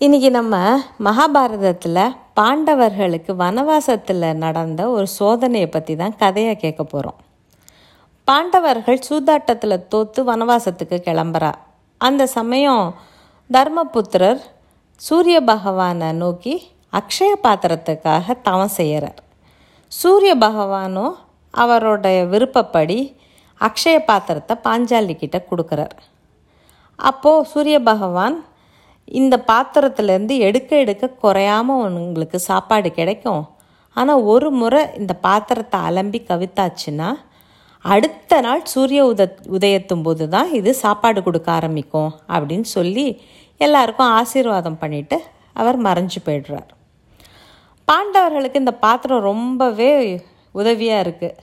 இன்றைக்கி நம்ம மகாபாரதத்தில் பாண்டவர்களுக்கு வனவாசத்தில் நடந்த ஒரு சோதனையை பற்றி தான் கதையாக கேட்க போகிறோம் பாண்டவர்கள் சூதாட்டத்தில் தோற்று வனவாசத்துக்கு கிளம்புறா. அந்த சமயம் தர்மபுத்திரர் சூரிய பகவானை நோக்கி அக்ஷய பாத்திரத்துக்காக தவம் செய்கிறார் சூரிய பகவானும் அவருடைய விருப்பப்படி அக்ஷய பாத்திரத்தை பாஞ்சாலி கிட்ட கொடுக்குறார். அப்போது சூரிய பகவான் இந்த பாத்திரத்துலேருந்து எடுக்க எடுக்க குறையாமல் உங்களுக்கு சாப்பாடு கிடைக்கும். ஆனால் ஒரு முறை இந்த பாத்திரத்தை அலம்பி கவித்தாச்சுன்னா அடுத்த நாள் சூரிய உத உதயத்தும் போது தான் இது சாப்பாடு கொடுக்க ஆரம்பிக்கும் அப்படின்னு சொல்லி எல்லாருக்கும் ஆசீர்வாதம் பண்ணிவிட்டு அவர் மறைஞ்சு போயிடுறார். பாண்டவர்களுக்கு இந்த பாத்திரம் ரொம்பவே உதவியாக இருக்குது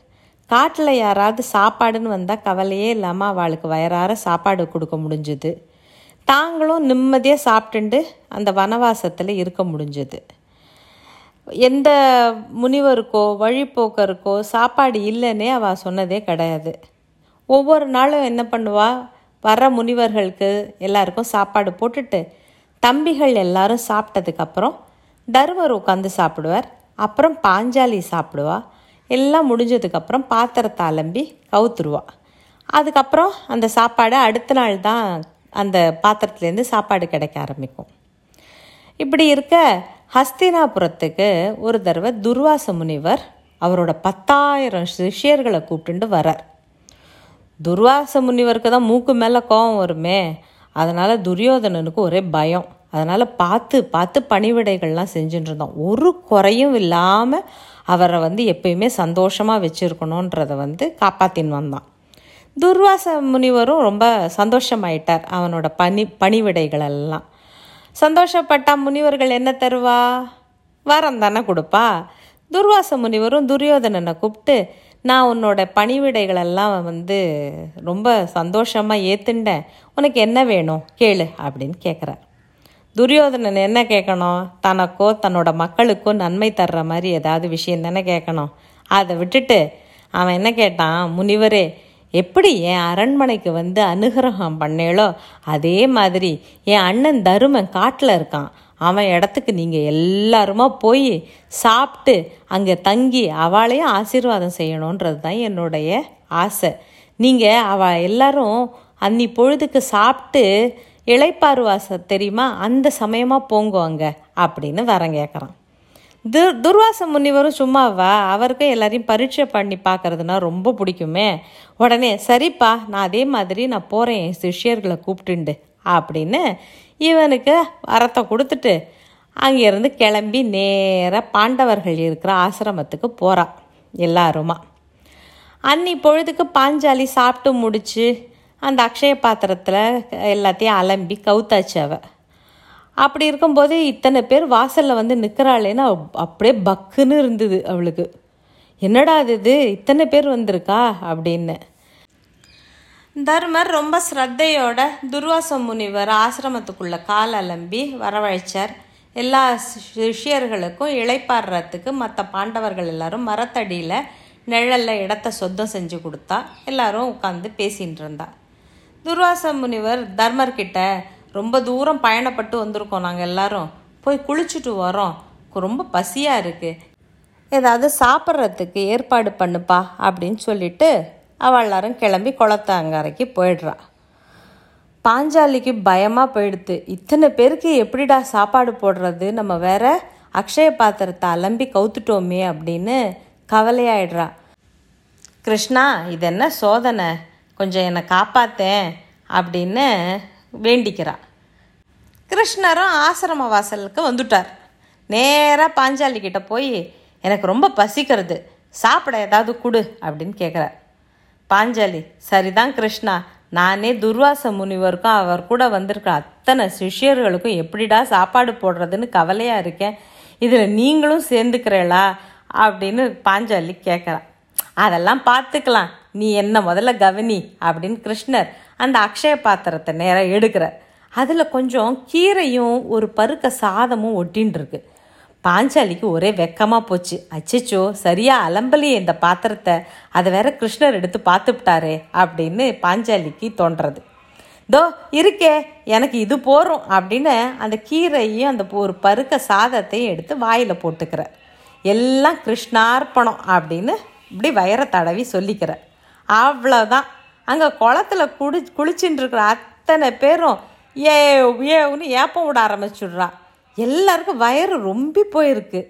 காட்டில் யாராவது சாப்பாடுன்னு வந்தால் கவலையே இல்லாமல் அவளுக்கு வயறார சாப்பாடு கொடுக்க முடிஞ்சுது. தாங்களும் நிம்மதியாக சாப்பிட்டுண்டு அந்த வனவாசத்தில் இருக்க முடிஞ்சுது. எந்த முனிவருக்கோ வழிப்போக்கருக்கோ சாப்பாடு இல்லைன்னே அவள் சொன்னதே கிடையாது. ஒவ்வொரு நாளும் என்ன பண்ணுவா? வர முனிவர்களுக்கு எல்லாருக்கும் சாப்பாடு போட்டுட்டு தம்பிகள் எல்லாரும் சாப்பிட்டதுக்கப்புறம் தர்மர் உட்காந்து சாப்பிடுவார். அப்புறம் பாஞ்சாலி சாப்பிடுவா. எல்லாம் முடிஞ்சதுக்கப்புறம் பாத்திரத்தை அலம்பி கவுத்துருவா. அதுக்கப்புறம் அந்த சாப்பாடை அடுத்த நாள் தான் அந்த பாத்திரத்துலேருந்து சாப்பாடு கிடைக்க ஆரம்பிக்கும். இப்படி இருக்க ஹஸ்தினாபுரத்துக்கு ஒரு தடவை துர்வாச முனிவர் அவரோட பத்தாயிரம் சிஷியர்களை கூப்பிட்டுண்டு வரார் துர்வாச முனிவருக்கு தான் மூக்கு மேலே கோபம் வருமே அதனால் துரியோதனனுக்கு ஒரே பயம். அதனால் பார்த்து பார்த்து பணிவிடைகள்லாம் செஞ்சுட்டு இருந்தோம் ஒரு குறையும் இல்லாமல் அவரை வந்து எப்பயுமே சந்தோஷமாக வச்சுருக்கணுன்றதை வந்து காப்பாற்றின்னு வந்தான். துர்வாச முனிவரும் ரொம்ப சந்தோஷமாயிட்டார் அவனோட பணி பணிவிடைகளெல்லாம். சந்தோஷப்பட்டா முனிவர்கள் என்ன தருவா? வரம் தானே கொடுப்பா. துர்வாச முனிவரும் துரியோதனனை கூப்பிட்டு நான் உன்னோட பணிவிடைகளெல்லாம் வந்து ரொம்ப சந்தோஷமாக ஏற்றுண்டேன் உனக்கு என்ன வேணும்? கேளு அப்படின்னு கேட்குறார் துரியோதனன் என்ன கேட்கணும் தனக்கோ தன்னோட மக்களுக்கோ நன்மை தர்ற மாதிரி ஏதாவது விஷயம் தானே கேட்கணும் அதை விட்டுட்டு அவன் என்ன கேட்டான்? முனிவரே எப்படி என் அரண்மனைக்கு வந்து அனுகிரகம் பண்ணேளோ அதே மாதிரி என் அண்ணன் தருமன் காட்டில் இருக்கான். அவன் இடத்துக்கு நீங்கள் எல்லாருமா போய் சாப்பிட்டு அங்கே தங்கி அவளையும் ஆசீர்வாதம் செய்யணுன்றது தான் என்னுடைய ஆசை. நீங்கள் அவள் எல்லாரும் அன்னி பொழுதுக்கு சாப்பிட்டு இளைப்பாறுவாச தெரியுமா? அந்த சமயமாக போங்கோ அங்கே அப்படின்னு வரேன் கேட்குறான் துர் துர்வாச முனிவரும் சும்மாவா? அவருக்கும் எல்லாரையும் பரீட்சை பண்ணி பார்க்கறதுனா ரொம்ப பிடிக்குமே. உடனே சரிப்பா நான் அதே மாதிரி நான் போகிறேன் என் சிஷ்யர்களை கூப்பிட்டுண்டு அப்படின்னு இவனுக்கு வரத்தை கொடுத்துட்டு அங்கேருந்து கிளம்பி நேராக பாண்டவர்கள் இருக்கிற ஆசிரமத்துக்கு போகிறான் எல்லாருமா. அன்னி பொழுதுக்கு பாஞ்சாலி சாப்பிட்டு முடிச்சு அந்த அக்ஷய பாத்திரத்தில் எல்லாத்தையும் அலம்பி கவுத்தாச்சு அவள் அப்படி இருக்கும்போது இத்தனை பேர் வாசலில் வந்து நிற்கிறாளேன்னு அப்படியே பக்குன்னு இருந்தது அவளுக்கு. என்னடா அது இது? இத்தனை பேர் வந்திருக்கா? அப்படின்னு. தர்மர் ரொம்ப ஸ்ரத்தையோட துர்வாச முனிவர் ஆசிரமத்துக்குள்ள கால் அலம்பி வரவழைச்சார். எல்லா சிஷியர்களுக்கும் இழைப்பாடுறதுக்கு மற்ற பாண்டவர்கள் எல்லாரும் மரத்தடியில் நிழலில் இடத்த சொத்தம் செஞ்சு கொடுத்தா எல்லாரும் உட்காந்து பேசின்னு இருந்தா. துர்வாச முனிவர் தர்மர்கிட்ட ரொம்ப தூரம் பயணப்பட்டு வந்திருக்கோம் நாங்கள் எல்லாரும். போய் குளிச்சுட்டு வரோம். ரொம்ப பசியாக இருக்குது ஏதாவது சாப்பிட்றதுக்கு ஏற்பாடு பண்ணுப்பா அப்படின்னு சொல்லிட்டு அவள் எல்லாரும் கிளம்பி குளத்தாங்கரைக்கு போயிடுறா. பாஞ்சாலிக்கு பயமாக போயிடுது. இத்தனை பேருக்கு எப்படிடா சாப்பாடு போடுறது? நம்ம வேற அக்ஷய பாத்திரத்தை அலம்பி கவுத்துட்டோமே அப்படின்னு கவலையாயிடுறா. கிருஷ்ணா இது என்ன சோதனை? கொஞ்சம் என்னை காப்பாத்தேன் அப்படின்னு வேண்டிக்கிறா. கிருஷ்ணரும் ஆசிரம வாசலுக்கு வந்துட்டார். நேராக பாஞ்சாலி கிட்ட போய் எனக்கு ரொம்ப பசிக்கிறது. சாப்பிட ஏதாவது கொடு அப்படின்னு கேட்குறார் பாஞ்சாலி சரிதான் கிருஷ்ணா. நானே துர்வாச முனிவருக்கும் அவர் கூட வந்திருக்க அத்தனை சிஷ்யர்களுக்கும் எப்படிடா சாப்பாடு போடுறதுன்னு கவலையாக இருக்கேன். இதில் நீங்களும் சேர்ந்துக்கிறேளா அப்படின்னு பாஞ்சாலி கேட்குறான் அதெல்லாம் பார்த்துக்கலாம். நீ என்ன முதல்ல கவனி? அப்படின்னு கிருஷ்ணர் அந்த அக்ஷய பாத்திரத்தை நேராக எடுக்கிறார். அதில் கொஞ்சம் கீரையும் ஒரு பருக்க சாதமும் ஒட்டின்னு பாஞ்சாலிக்கு ஒரே வெக்கமாக போச்சு. அச்சச்சோ சரியாக அலம்பலையே இந்த பாத்திரத்தை. அதை வேற கிருஷ்ணர் எடுத்து பார்த்துவிட்டாரே அப்படின்னு பாஞ்சாலிக்கு தோன்றது. தோ இருக்கே எனக்கு இது போகிறோம் அப்படின்னு அந்த கீரையும் அந்த ஒரு பருக்க சாதத்தையும் எடுத்து வாயில் போட்டுக்கிறார். எல்லாம் கிருஷ்ணார்ப்பணம் அப்படின்னு இப்படி வயரை தடவி சொல்லிக்கிறார். அவ்வளோதான் அங்கே குளத்துல குடி குளிச்சுட்டு இருக்கிற அத்தனை பேரும் ஏ ஏன்னு ஏப்பம் விட ஆரம்பிச்சுடுறா. எல்லாருக்கும் வயிறு ரொம்பி போயிருக்கு.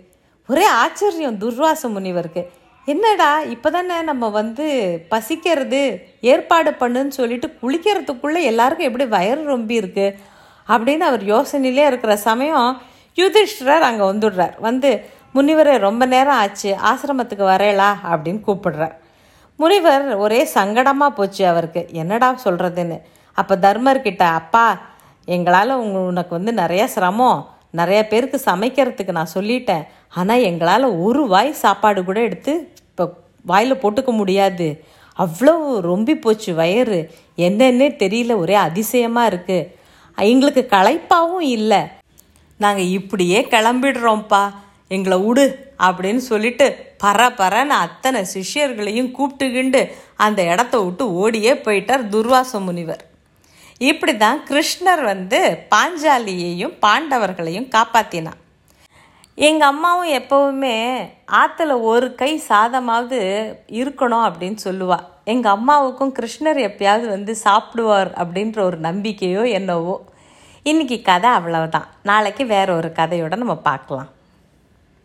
ஒரே ஆச்சரியம் துர்வாச முனிவருக்கு. என்னடா இப்போ தானே நம்ம வந்து பசிக்கிறது ஏற்பாடு பண்ணுன்னு சொல்லிட்டு குளிக்கிறதுக்குள்ளே எல்லாருக்கும் எப்படி வயிறு ரொம்பி இருக்கு? அப்படின்னு அவர் யோசனையிலே இருக்கிற சமயம் யுதிஷ்டரர் அங்கே வந்துடுறார். வந்து முனிவரே ரொம்ப நேரம் ஆச்சு. ஆசிரமத்துக்கு வரையலா அப்படின்னு கூப்பிடுறார். முனிவர் ஒரே சங்கடமாக போச்சு அவருக்கு. என்னடா சொல்கிறதுன்னு அப்போ தர்மர்கிட்ட அப்பா எங்களால் உங்க உனக்கு வந்து நிறைய சிரமம். நிறைய பேருக்கு சமைக்கிறதுக்கு நான் சொல்லிட்டேன். ஆனால் எங்களால் ஒரு வாய் சாப்பாடு கூட எடுத்து இப்போ வாயில் போட்டுக்க முடியாது. அவ்வளோ ரொம்பி போச்சு வயிறு. என்னன்னே தெரியல ஒரே அதிசயமாக இருக்குது எங்களுக்கு களைப்பாகவும் இல்லை. நாங்கள் இப்படியே கிளம்பிடுறோம்ப்பா. எங்களை விடு அப்படின்னு சொல்லிட்டு பர பரன்னு அத்தனை சிஷ்யர்களையும் கூப்பிட்டுக்கிண்டு அந்த இடத்த விட்டு ஓடியே போயிட்டார் துர்வாச முனிவர். இப்படி தான் கிருஷ்ணர் வந்து பாஞ்சாலியையும் பாண்டவர்களையும் காப்பாத்தினான். எங்கள் அம்மாவும் எப்போவுமே ஆற்றுல ஒரு கை சாதமாவது இருக்கணும் அப்படின்னு சொல்லுவா. எங்கள் அம்மாவுக்கும் கிருஷ்ணர் எப்பயாவது வந்து சாப்பிடுவார் அப்படின்ற ஒரு நம்பிக்கையோ என்னவோ. இன்றைக்கி கதை அவ்வளவுதான். நாளைக்கு வேற ஒரு கதையோடு நம்ம பார்க்கலாம்.